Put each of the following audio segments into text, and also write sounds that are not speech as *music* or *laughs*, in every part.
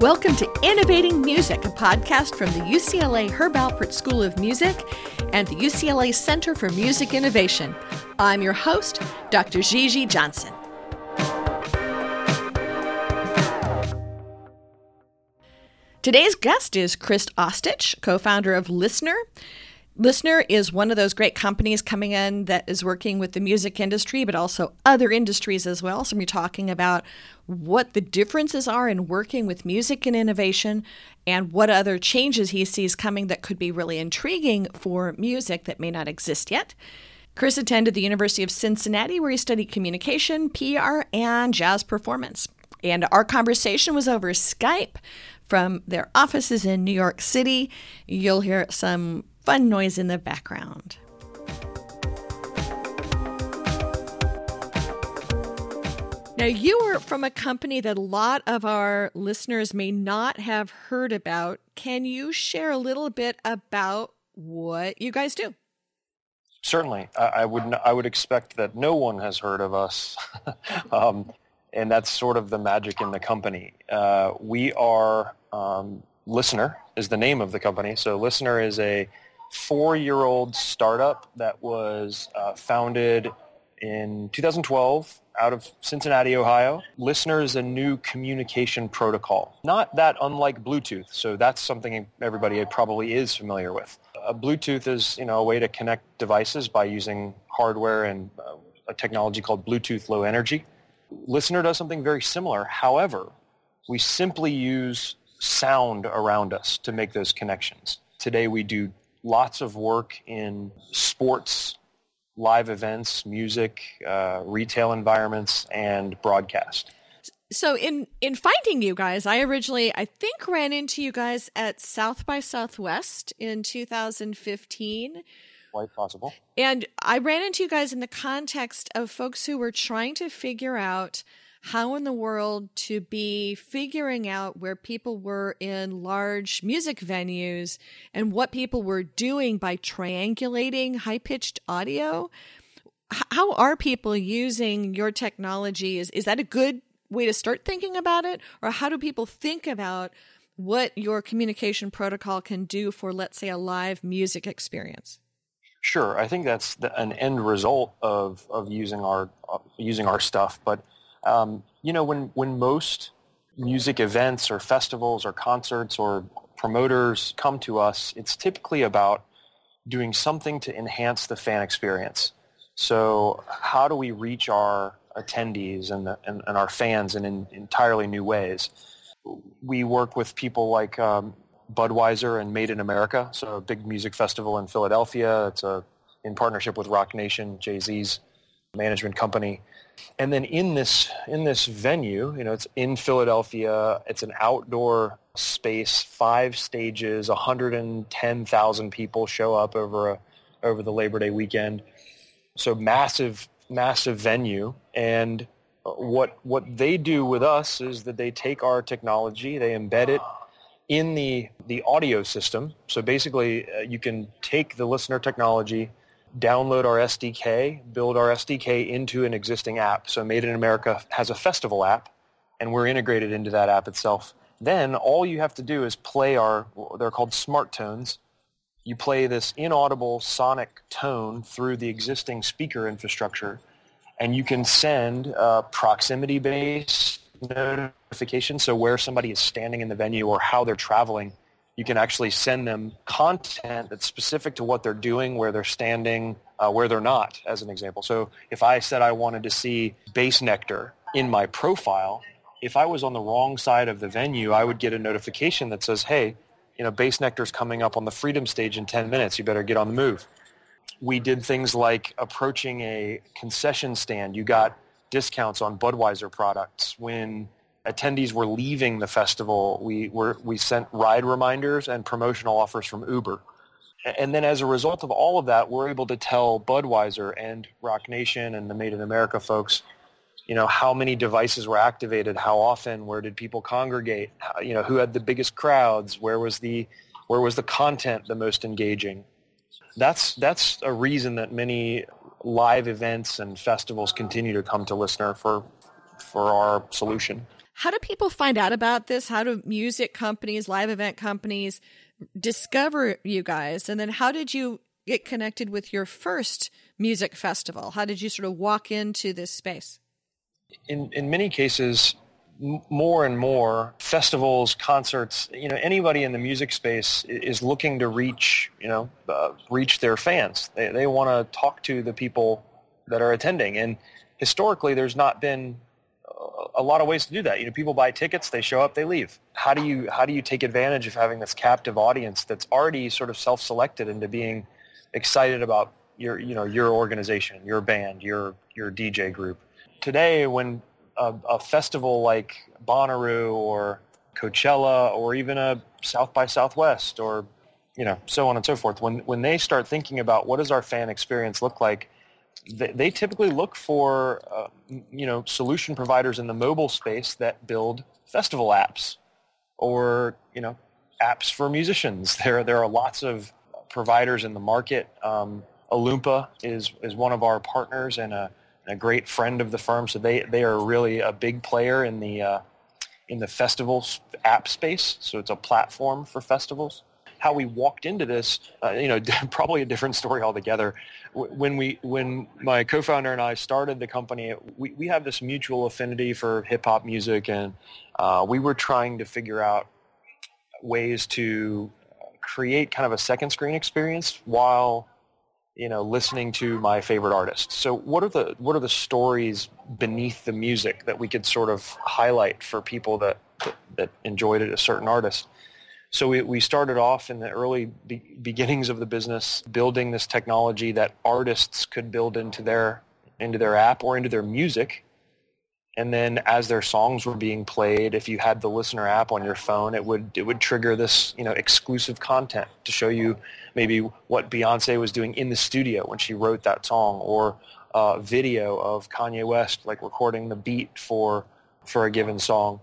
Welcome to Innovating Music, a podcast from the UCLA Herb Alpert School of Music and the UCLA Center for Music Innovation. I'm your host, Dr. Gigi Johnson. Today's guest is Chris Ostoich, co founder of LISNR. LISNR is one of those great companies coming in that is working with the music industry, but also other industries as well. So, we're talking about what the differences are in working with music and innovation and what other changes he sees coming that could be really intriguing for music that may not exist yet. Chris attended the University of Cincinnati, where he studied communication, PR, and jazz performance. And our conversation was over Skype from their offices in New York City. You'll hear some fun noise in the background. Now, you are from a company that a lot of our listeners may not have heard about. Can you share a little bit about what you guys do? Certainly, I, would. I would expect that no one has heard of us, *laughs* um, and that's sort of the magic in the company. Uh, we are um, LISNR is the name of the company. So LISNR is a four-year-old startup that was uh, founded in 2012 out of Cincinnati, Ohio. LISNR is a new communication protocol, not that unlike Bluetooth. So that's something everybody probably is familiar with. Bluetooth is, you know, a way to connect devices by using hardware and uh, a technology called Bluetooth Low Energy. LISNR does something very similar. However, we simply use sound around us to make those connections. Today we do lots of work in sports, live events, music, uh, retail environments, and broadcast. So in in finding you guys, I originally I think ran into you guys at South by Southwest in 2015. Quite possible. And I ran into you guys in the context of folks who were trying to figure out how in the world to be figuring out where people were in large music venues and what people were doing by triangulating high pitched audio. How are people using your technology? Is, is that a good way to start thinking about it? Or how do people think about what your communication protocol can do for, let's say, a live music experience? Sure, I think that's the, an end result of, of using our uh, using our stuff. But um, you know, when, when most music events or festivals or concerts or promoters come to us, it's typically about doing something to enhance the fan experience. So how do we reach our attendees and, the, and, and, our fans in, in, entirely new ways? We work with people like um, Budweiser and Made in America, so a big music festival in Philadelphia. It's a, in partnership with Roc Nation, Jay-Z's management company. And then in this in this venue, you know, it's in Philadelphia. It's an outdoor space, five stages, 110,000 people show up over a, over the Labor Day weekend. So massive, massive venue. And what what they do with us is that they take our technology, they embed it in the the audio system. So basically, uh, you can take the LISNR technology download our SDK, build our SDK into an existing app. So Made in America has a festival app, and we're integrated into that app itself. Then all you have to do is play our, they're called smart tones. You play this inaudible sonic tone through the existing speaker infrastructure, and you can send uh, a proximity-based notifications, so where somebody is standing in the venue or how they're traveling you can actually send them content that's specific to what they're doing, where they're standing, uh, where they're not, as an example. So if I said I wanted to see Bassnectar in my profile, if I was on the wrong side of the venue, I would get a notification that says, hey, you know, Bassnectar's coming up on the Freedom stage in 10 minutes. You better get on the move. We did things like approaching a concession stand. You got discounts on Budweiser products when attendees were leaving the festival, we were we sent ride reminders and promotional offers from Uber. And then as a result of all of that, we're able to tell Budweiser and Roc Nation and the Made in America folks, you know, how many devices were activated, how often, where did people congregate, how, you know, who had the biggest crowds, where was the where was the content the most engaging. That's that's a reason that many live events and festivals continue to come to LISNR for for our solution. How do people find out about this? How do music companies, live event companies discover you guys? And then how did you get connected with your first music festival? How did you sort of walk into this space? In in many cases, more and more festivals, concerts, you know, anybody in the music space is looking to reach, you know, uh, reach their fans. They they want to talk to the people that are attending, and historically, there's not been a lot of ways to do that. You know, people buy tickets, they show up, they leave. How do you how do you take advantage of having this captive audience that's already sort of self-selected into being excited about your you know your organization, your band, your your DJ group? Today, when a, a festival like Bonnaroo or Coachella or even a South by Southwest or you know so on and so forth, when when they start thinking about what does our fan experience look like they, they typically look for uh, you know solution providers in the mobile space that build festival apps or you know apps for musicians. *laughs* There there are lots of providers in the market. Um, Aloompa is is one of our partners and a, and a, great friend of the firm. So they they are really a big player in the uh, in the festival app space. So it's a platform for festivals how we walked into this, uh, you know, *laughs* probably a different story altogether. When we, when my co-founder and I started the company, we, we have this mutual affinity for hip hop music, and uh, we were trying to figure out ways to create kind of a second screen experience while you know listening to my favorite artists so what are the what are the stories beneath the music that we could sort of highlight for people that that, that enjoyed it a certain artist so we, we started off in the early be- beginnings of the business building this technology that artists could build into their into their app or into their music. And then as their songs were being played, if you had the LISNR app on your phone, it would it would trigger this, you know, exclusive content to show you maybe what Beyonce was doing in the studio when she wrote that song or uh, video of Kanye West like recording the beat for for a given song.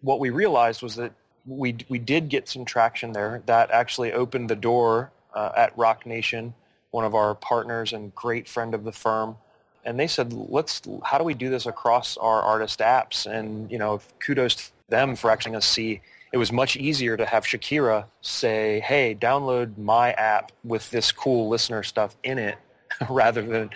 What we realized was that we we did get some traction there. That actually opened the door uh, at Roc Nation, one of our partners and great friend of the firm. And they said, "Let's. How do we do this across our artist apps?" And you know, kudos to them for actually us see. It was much easier to have Shakira say, "Hey, download my app with this cool LISNR stuff in it," *laughs* rather than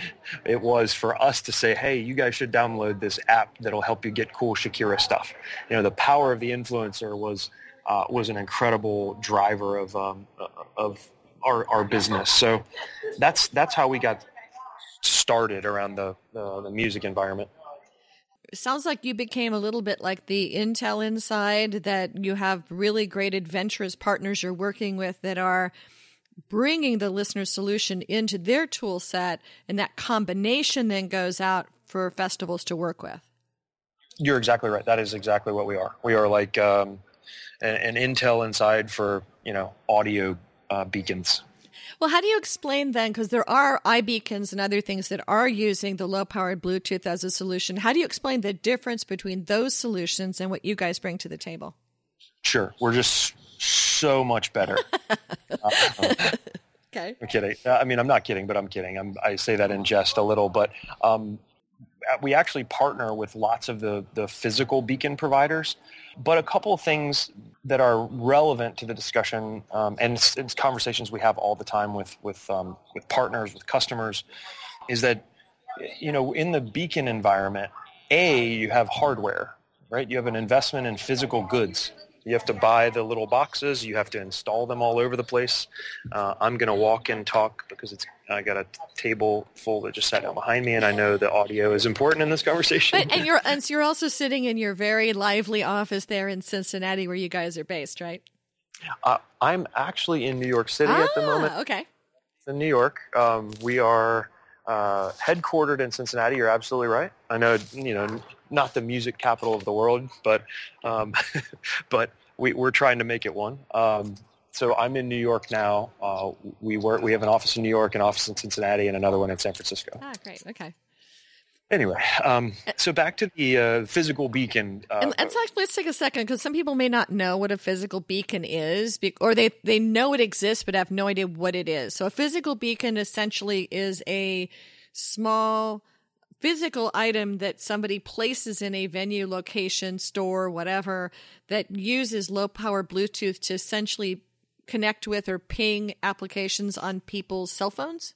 it was for us to say, hey, you guys should download this app that'll help you get cool Shakira stuff. You know, the power of the influencer was uh, was an incredible driver of um, of our, our business. So that's that's how we got started around the uh, the music environment. Sounds like you became a little bit like the Intel inside that you have really great adventurous partners you're working with that are bringing the LISNR solution into their tool set, and that combination then goes out for festivals to work with. You're exactly right. That is exactly what we are. We are like um, an, an, Intel inside for you know audio uh, beacons. Well, how do you explain then? Because there are iBeacons and other things that are using the low-powered Bluetooth as a solution. How do you explain the difference between those solutions and what you guys bring to the table? Sure, we're just so much better. *laughs* uh, okay. I'm kidding. I mean, I'm not kidding, but I'm kidding. I'm, i say that in jest a little, but um, we actually partner with lots of the, the physical beacon providers. But a couple of things that are relevant to the discussion, um, and it's, it's, conversations we have all the time with with um, with partners, with customers, is that you know in the beacon environment, a you have hardware, right? You have an investment in physical goods you have to buy the little boxes. You have to install them all over the place. Uh, I'm going to walk and talk because it's I got a table full that just sat down behind me, and I know the audio is important in this conversation. But, and you're and so you're also sitting in your very lively office there in Cincinnati, where you guys are based, right? Uh, I'm actually in New York City ah, at the moment. Okay. In New York, um, we are uh, headquartered in Cincinnati. You're absolutely right. I know, you know, not the music capital of the world, but um, *laughs* but we, are trying to make it one. Um, so I'm in New York now. Uh, we work. We have an office in New York, an office in Cincinnati, and another one in San Francisco. Ah, great. Okay. Anyway, um, so back to the uh, physical beacon. Uh, and let's actually let's take a second because some people may not know what a physical beacon is, or they they know it exists but have no idea what it is. So a physical beacon essentially is a small physical item that somebody places in a venue, location, store, whatever, that uses low power Bluetooth to essentially connect with or ping applications on people's cell phones?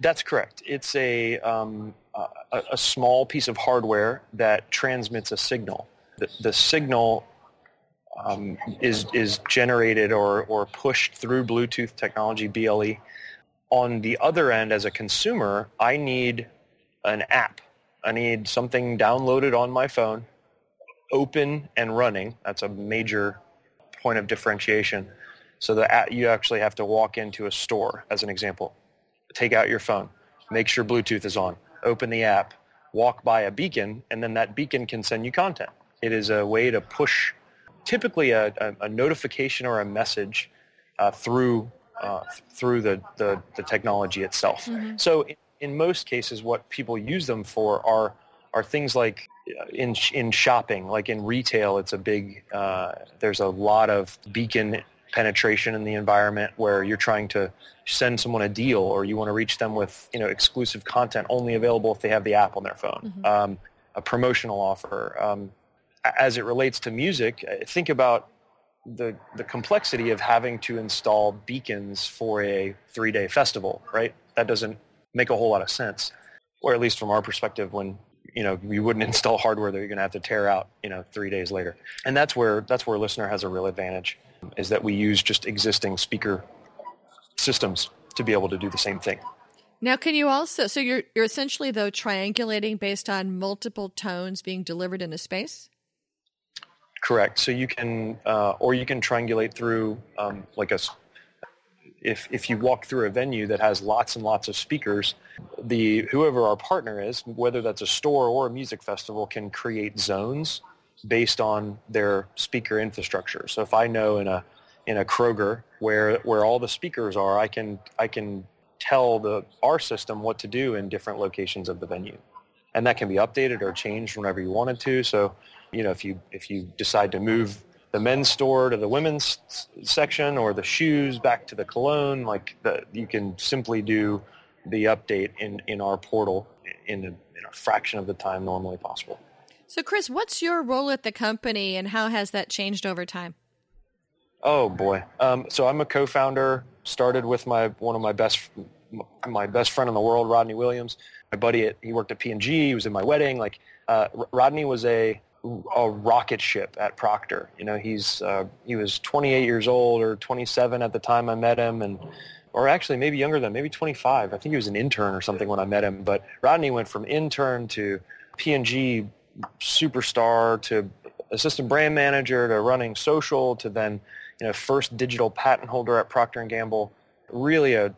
That's correct. It's a, um, a, a, small piece of hardware that transmits a signal. The, the signal um, is, is generated or, or pushed through Bluetooth technology, BLE. On the other end, as a consumer, I need an app. I need something downloaded on my phone, open and running. That's a major point of differentiation. So that you actually have to walk into a store, as an example. Take out your phone, make sure Bluetooth is on, open the app, walk by a beacon, and then that beacon can send you content. It is a way to push typically a, a, a notification or a message uh, through uh, through the, the, the, technology itself. Mm-hmm. So in, most cases, what people use them for are are things like uh, in in shopping, like in retail, it's a big. Uh, there's a lot of beacon penetration in the environment where you're trying to send someone a deal or you want to reach them with you know exclusive content only available if they have the app on their phone mm-hmm. um, a promotional offer um, as it relates to music uh, think about the the complexity of having to install beacons for a three day festival right that doesn't make a whole lot of sense or at least from our perspective when you know you wouldn't *laughs* install hardware that you're going to have to tear out you know three days later and that's where that's where LISNR has a real advantage is that we use just existing speaker systems to be able to do the same thing. Now, can you also, so you're, you're essentially though triangulating based on multiple tones being delivered in a space? Correct. So you can, uh, or you can triangulate through um, like a, if, if you walk through a venue that has lots and lots of speakers, the whoever our partner is, whether that's a store or a music festival, can create zones based on their speaker infrastructure. So if I know in a in a Kroger where where all the speakers are, I can I can tell the our system what to do in different locations of the venue. And that can be updated or changed whenever you wanted to. So, you know, if you if you decide to move the men's store to the women's section or the shoes back to the cologne, like the, you can simply do the update in, in our portal in a, in a fraction of the time normally possible. So, Chris, what's your role at the company and how has that changed over time? Oh boy. Um, so I'm a co-founder. Started with my one of my best my best friend in the world, Rodney Williams. My buddy, at, he worked at P&G. He was in my wedding. Like uh, Rodney was a a rocket ship at Procter. You know, he's uh, he was 28 years old or 27 at the time I met him, and or actually maybe younger than maybe 25. I think he was an intern or something when I met him. But Rodney went from intern to P&G superstar to assistant brand manager to running social to then you know first digital patent holder at Procter and Gamble. Really a,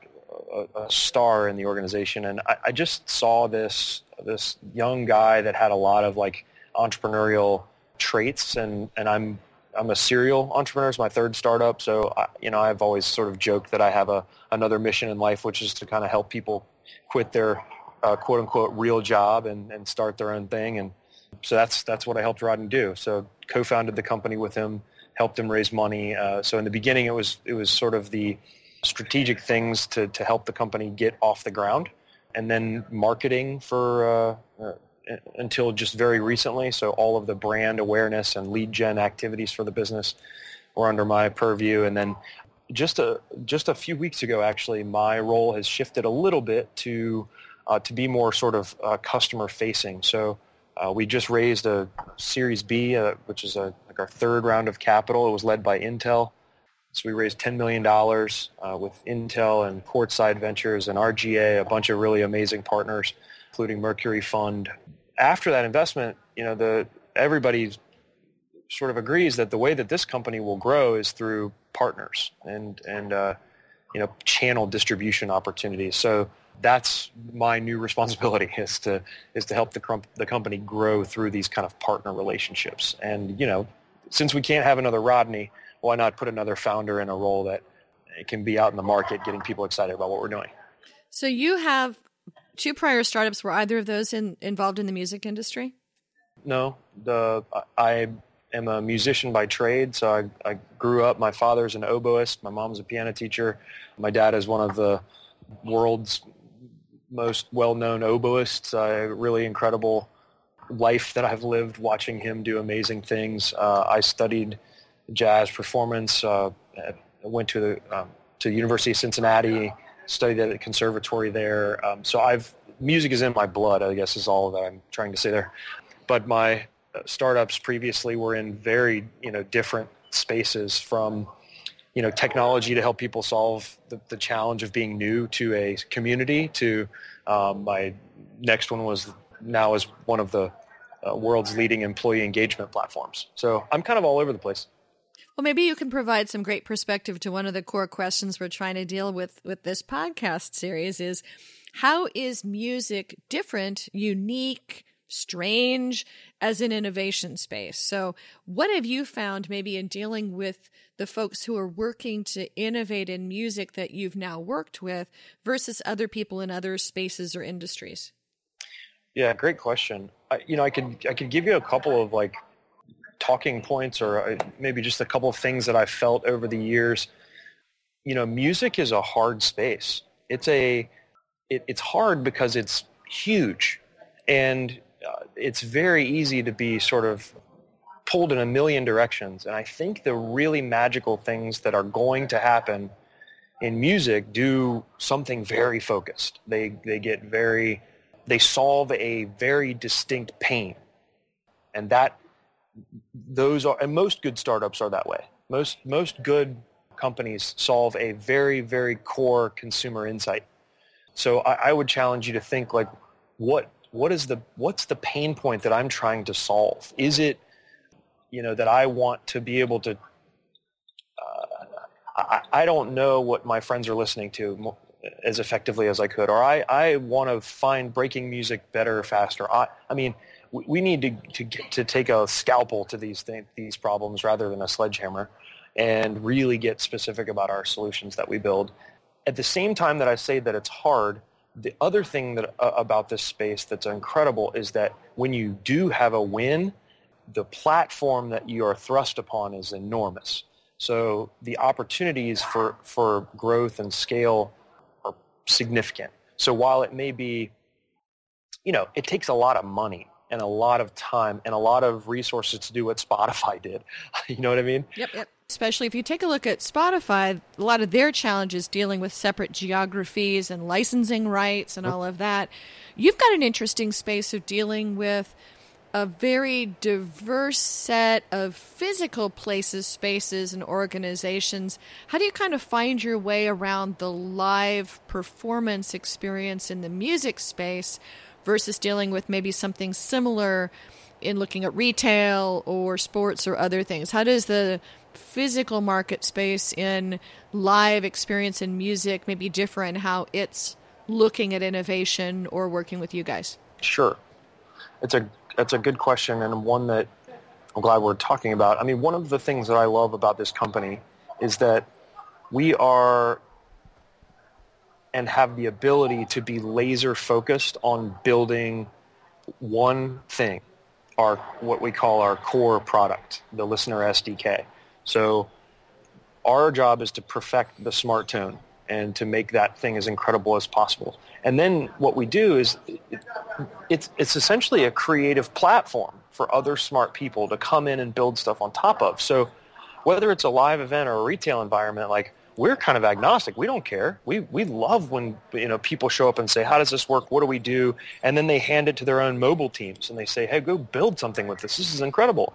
a, a star in the organization, and I, I just saw this this young guy that had a lot of like entrepreneurial traits, and and I'm I'm a serial entrepreneur. It's my third startup, so I, you know I've always sort of joked that I have a another mission in life, which is to kind of help people quit their uh, quote unquote real job and, and start their own thing. And so that's that's what I helped Rodney do. So co-founded the company with him, helped him raise money. Uh, so in the beginning, it was it was sort of the strategic things to to help the company get off the ground, and then marketing for. Uh, until just very recently, so all of the brand awareness and lead gen activities for the business were under my purview. And then just a just a few weeks ago, actually, my role has shifted a little bit to uh, to be more sort of uh, customer facing. So uh, we just raised a Series B, uh, which is a, like our third round of capital. It was led by Intel. So we raised $10 million uh, with Intel and Courtside Ventures and RGA, a bunch of really amazing partners, including Mercury Fund. After that investment, you know, the everybody sort of agrees that the way that this company will grow is through partners and and uh, you know channel distribution opportunities. So that's my new *laughs* responsibility is to is to help the com- the company grow through these kind of partner relationships. And you know, since we can't have another Rodney, why not put another founder in a role that can be out in the market, getting people excited about what we're doing. So you have two prior startups. Were either of those in, involved in the music industry? No, the I am a musician by trade. So I, I grew up. My father's an oboist. My mom's a piano teacher. My dad is one of the world's most well-known oboists. A really incredible life that I've lived watching him do amazing things. Uh, I studied jazz performance. Uh, went to the um, to University of Cincinnati, studied at the conservatory there. Um, so I've music is in my blood. I guess is all that I'm trying to say there. But my uh, startups previously were in very you know different spaces from you know technology to help people solve the, the challenge of being new to a community to um, my next one was now is one of the uh, world's leading employee engagement platforms so i'm kind of all over the place well, maybe you can provide some great perspective to one of the core questions we're trying to deal with with this podcast series is how is music different, unique, strange as an innovation space? So, what have you found maybe in dealing with the folks who are working to innovate in music that you've now worked with versus other people in other spaces or industries? Yeah, great question. I, you know, I could I could give you a couple of like talking points or uh, maybe just a couple of things that I've felt over the years. You know, music is a hard space. It's a it, it's hard because it's huge and uh, it's very easy to be sort of pulled in a million directions. And I think the really magical things that are going to happen in music do something very focused. They they get very they solve a very distinct pain. And that those are and most good startups are that way. Most most good companies solve a very very core consumer insight. So I, I would challenge you to think like what what is the what's the pain point that I'm trying to solve? Is it you know that I want to be able to uh, I, I don't know what my friends are listening to as effectively as I could, or I, I want to find breaking music better, faster. I, I mean, we need to, to, to take a scalpel to these things, these problems rather than a sledgehammer and really get specific about our solutions that we build. At the same time that I say that it's hard, the other thing that uh, about this space that's incredible is that when you do have a win, the platform that you are thrust upon is enormous. So the opportunities for, for growth and scale are significant. So while it may be, you know, it takes a lot of money and a lot of time and a lot of resources to do what Spotify *laughs* did. you know what I mean? Yep, yep. Especially if you take a look at Spotify, a lot of their challenges dealing with separate geographies and licensing rights and all of that. You've got an interesting space of dealing with a very diverse set of physical places, spaces, and organizations. How do you kind of find your way around the live performance experience in the music space versus dealing with maybe something similar in looking at retail or sports or other things? How does the physical market space in live experience in music maybe differ in how it's looking at innovation or working with you guys? Sure. It's a that's a good question and one that I'm glad we're talking about. I mean, one of the things that I love about this company is that we are and have the ability to be laser focused on building one thing, our what we call our core product, the LISNR SDK. So our job is to perfect the smart tone and to make that thing as incredible as possible. And then what we do is it, it's it's essentially a creative platform for other smart people to come in and build stuff on top of. So whether it's a live event or a retail environment, like we're kind of agnostic. We don't care. We we love when you know people show up and say, "How does this work? What do we do?" And then they hand it to their own mobile teams and they say, "Hey, go build something with this. This is incredible."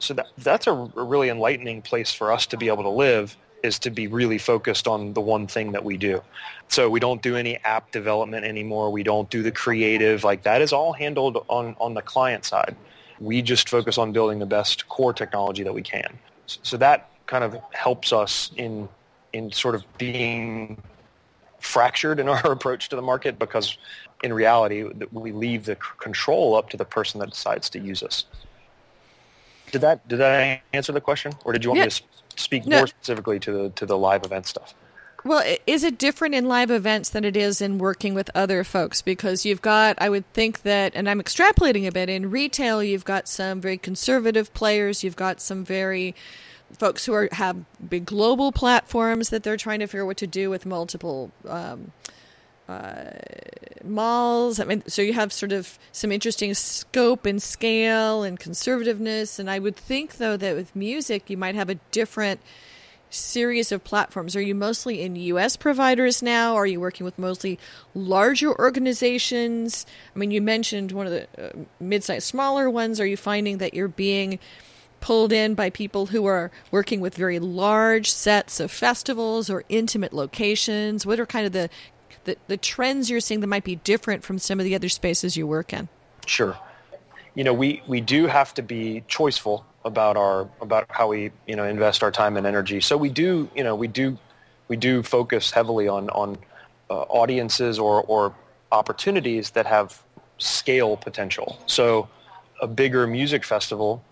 So that that's a, really enlightening place for us to be able to live is to be really focused on the one thing that we do. So we don't do any app development anymore. We don't do the creative. Like that is all handled on on the client side. We just focus on building the best core technology that we can. So that kind of helps us in in sort of being fractured in our *laughs* approach to the market because in reality we leave the control up to the person that decides to use us. Did that did that answer the question, or did you want yeah. me to speak no. more specifically to the to the live event stuff? Well, is it different in live events than it is in working with other folks? Because you've got, I would think that, and I'm extrapolating a bit, in retail, you've got some very conservative players, you've got some very folks who are have big global platforms that they're trying to figure out what to do with multiple um, uh, malls. I mean, so you have sort of some interesting scope and scale and conservativeness. And I would think, though, that with music, you might have a different series of platforms. Are you mostly in U.S. providers now? Are you working with mostly larger organizations? I mean, you mentioned one of the uh, mid-sized, smaller ones. Are you finding that you're being pulled in by people who are working with very large sets of festivals or intimate locations? What are kind of the the, the trends you're seeing that might be different from some of the other spaces you work in? Sure. You know, we, we do have to be choiceful about our about how we you know invest our time and energy. So we do you know we do we do focus heavily on on uh, audiences or or opportunities that have scale potential. So a bigger music festival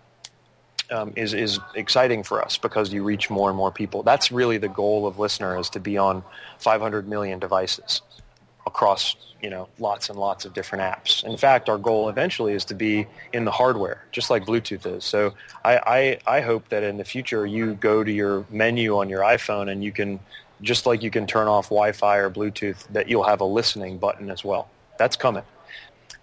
um, is is exciting for us because you reach more and more people. That's really the goal of LISNR is to be on 500 million devices across you know lots and lots of different apps. In fact, our goal eventually is to be in the hardware, just like Bluetooth is. So I, I, I hope that in the future you go to your menu on your iPhone and you can just like you can turn off Wi-Fi or Bluetooth, that you'll have a listening button as well. That's coming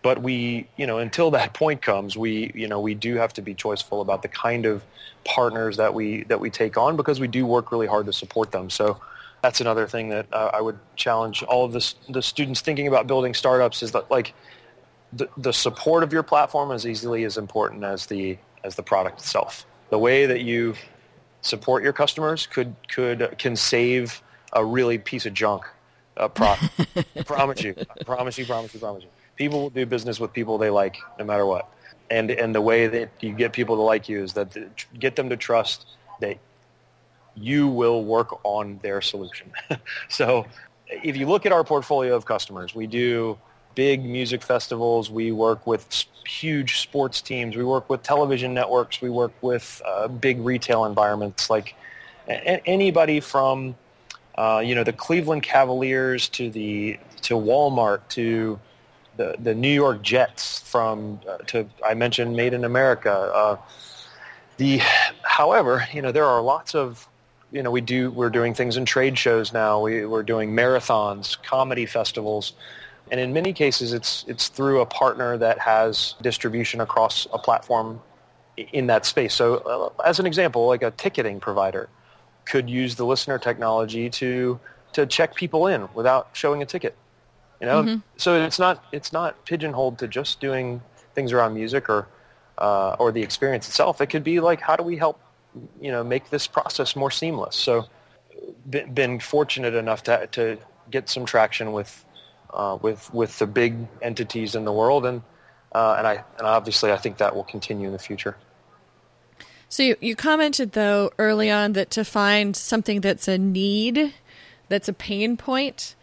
but we, you know, until that point comes, we, you know, we do have to be choiceful about the kind of partners that we that we take on because we do work really hard to support them. So that's another thing that uh, I would challenge all of the the students thinking about building startups is that like the the support of your platform is easily as important as the as the product itself. The way that you support your customers could could can save a really piece of junk. Uh, pro- promise you, I promise you, promise you, promise you people will do business with people they like no matter what. And and the way that you get people to like you is that get them to trust that you will work on their solution. *laughs* so if you look at our portfolio of customers, we do big music festivals. We work with huge sports teams. We work with television networks. We work with uh, big retail environments like a- anybody from uh, you know the Cleveland Cavaliers to the to Walmart to the, the New York Jets from uh, to I mentioned Made in America. Uh, the however, you know there are lots of you know we do we're doing things in trade shows now. We, we're doing marathons, comedy festivals, and in many cases it's it's through a partner that has distribution across a platform in that space. So uh, as an example, like a ticketing provider could use the LISNR technology to to check people in without showing a ticket you know, mm-hmm. so it's not it's not pigeonholed to just doing things around music or uh, or the experience itself. It could be like, how do we help you know make this process more seamless? So, been fortunate enough to to get some traction with uh, with with the big entities in the world, and uh, and I and obviously I think that will continue in the future. So you, you commented though early on that to find something that's a need, that's a pain point,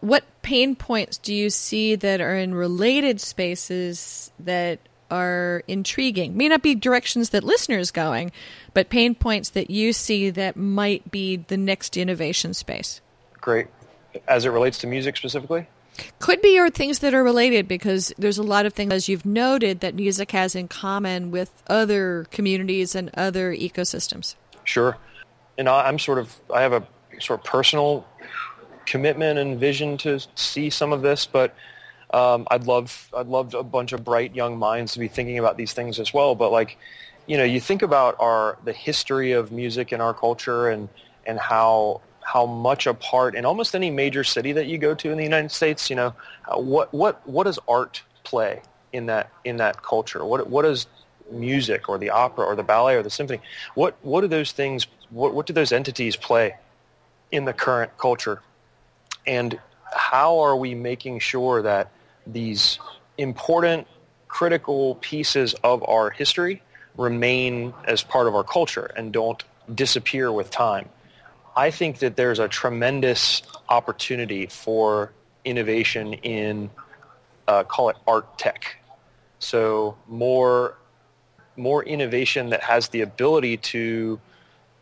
what pain points do you see that are in related spaces that are intriguing? May not be directions that listeners going, but pain points that you see that might be the next innovation space. Great. As it relates to music specifically? Could be or things that are related because there's a lot of things, as you've noted, that music has in common with other communities and other ecosystems. Sure. And I'm sort of, I have a sort of personal commitment and vision to see some of this, but um, I'd love I'd love a bunch of bright young minds to be thinking about these things as well. But like, you know, you think about our the history of music in our culture and and how how much a part in almost any major city that you go to in the United States, you know, what what what does art play in that in that culture? What what does music or the opera or the ballet or the symphony? What what do those things? What what do those entities play in the current culture? And how are we making sure that these important, critical pieces of our history remain as part of our culture and don't disappear with time? I think that there's a tremendous opportunity for innovation in, uh, call it art tech. So more, more innovation that has the ability to,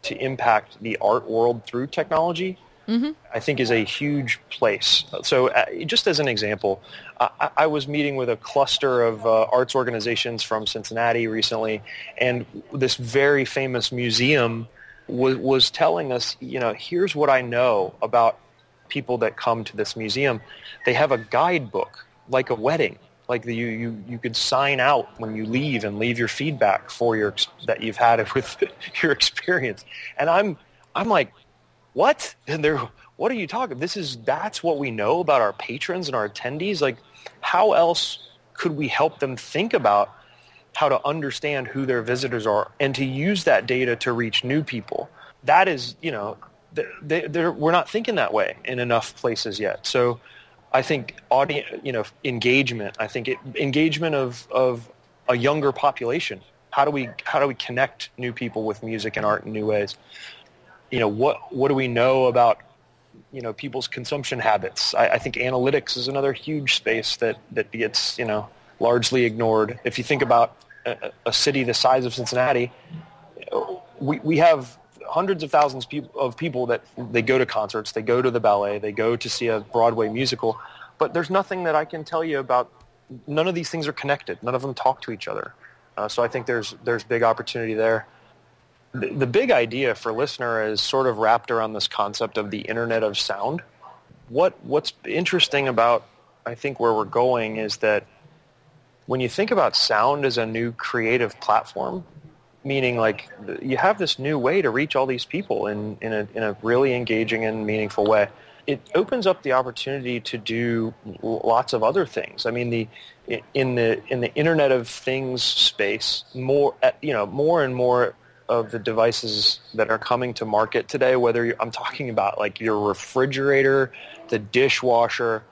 to impact the art world through technology mm-hmm. I think is a huge place. So uh, just as an example, I, I, was meeting with a cluster of uh, arts organizations from Cincinnati recently, and this very famous museum was, was telling us, you know, here's what I know about people that come to this museum, they have a guidebook like a wedding. Like the, you, you, you could sign out when you leave and leave your feedback for your that you've had *laughs* with your experience. And I'm I'm like, what? And they're what are you talking? This is that's what we know about our patrons and our attendees. Like, how else could we help them think about how to understand who their visitors are and to use that data to reach new people? That is, you know, they, we're not thinking that way in enough places yet. So, I think audience, you know, engagement. I think it, engagement of of a younger population. How do we how do we connect new people with music and art in new ways? You know, what what do we know about you know people's consumption habits. I, I, think analytics is another huge space that that gets you know largely ignored. If you think about a, a city the size of Cincinnati, we we have hundreds of thousands of people that they go to concerts, they go to the ballet, they go to see a Broadway musical, but there's nothing that I can tell you about. None of these things are connected. None of them talk to each other. Uh, so I think there's there's big opportunity there the, big idea for LISNR is sort of wrapped around this concept of the internet of sound. What what's interesting about I think where we're going is that when you think about sound as a new creative platform, meaning like you have this new way to reach all these people in, in, a, in a really engaging and meaningful way, it opens up the opportunity to do lots of other things. I mean, the in the in the Internet of Things space, more you know, more and more of the devices that are coming to market today, whether I'm talking about like your refrigerator, the dishwasher,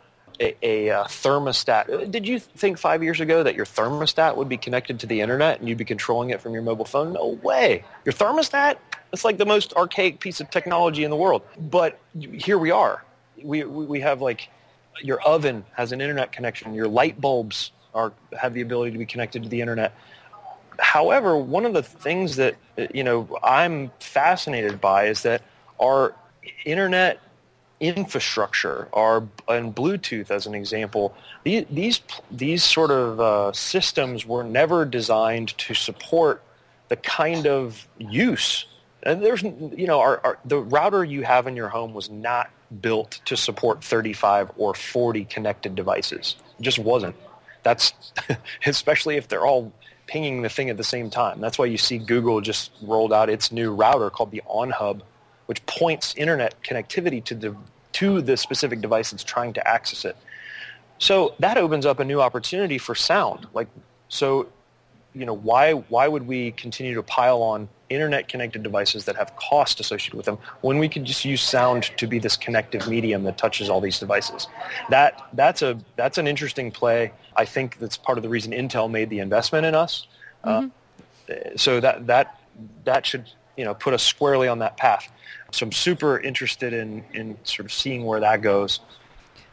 a, a, a, thermostat. Uh, did you think five years ago that your thermostat would be connected to the internet and you'd be controlling it from your mobile phone? No way. Your thermostat? It's like the most archaic piece of technology in the world. But here we are. We, we have like your oven has an internet connection. Your light bulbs are, have the ability to be connected to the internet however, one of the things that you know I'm fascinated by is that our internet infrastructure, our and Bluetooth as an example, these these, sort of uh, systems were never designed to support the kind of use. And there's, you know, our, our, the router you have in your home was not built to support 35 or 40 connected devices. It just wasn't. That's *laughs* especially if they're all pinging the thing at the same time. That's why you see Google just rolled out its new router called the OnHub, which points internet connectivity to the to the specific device that's trying to access it. So that opens up a new opportunity for sound. Like so you know, why why would we continue to pile on internet connected devices that have cost associated with them when we could just use sound to be this connective medium that touches all these devices? That that's a that's an interesting play. I think that's part of the reason Intel made the investment in us. Uh, mm-hmm. Uh, so that that that should you know put us squarely on that path. So I'm super interested in in sort of seeing where that goes.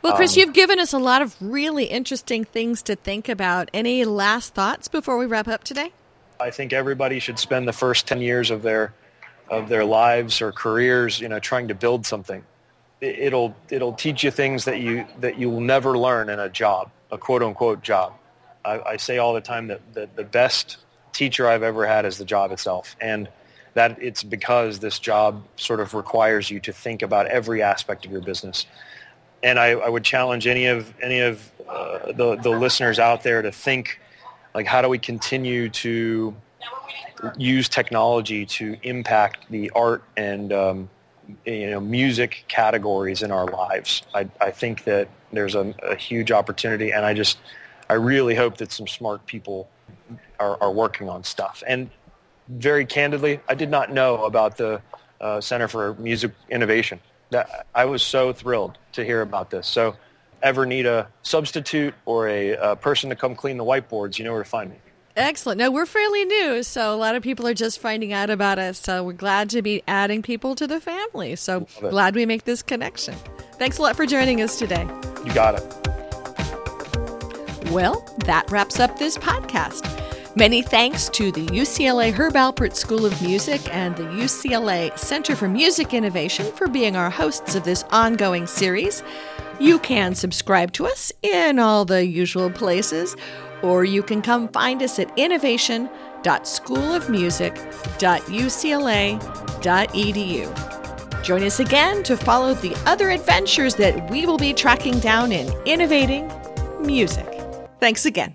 Well, Chris, um, you've given us a lot of really interesting things to think about. Any last thoughts before we wrap up today? I think everybody should spend the first 10 years of their of their lives or careers, you know, trying to build something. It'll it'll teach you things that you that you will never learn in a job, a quote unquote job. I, I say all the time that, that the best teacher I've ever had is the job itself, and that it's because this job sort of requires you to think about every aspect of your business and I, I, would challenge any of any of uh, the the listeners out there to think like how do we continue to use technology to impact the art and um, you know music categories in our lives. I, I think that there's a, a, huge opportunity, and I just I really hope that some smart people are, are working on stuff. And very candidly, I did not know about the uh, Center for Music Innovation that I was so thrilled to hear about this. So ever need a substitute or a, a person to come clean the whiteboards, you know where to find me. Excellent. No, we're fairly new, so a lot of people are just finding out about us. So we're glad to be adding people to the family. So glad we make this connection. Thanks a lot for joining us today. You got it. Well, that wraps up this podcast. Many thanks to the UCLA Herb Alpert School of Music and the UCLA Center for Music Innovation for being our hosts of this ongoing series. You can subscribe to us in all the usual places, or you can come find us at innovation.schoolofmusic.ucla.edu. Join us again to follow the other adventures that we will be tracking down in innovating music. Thanks again.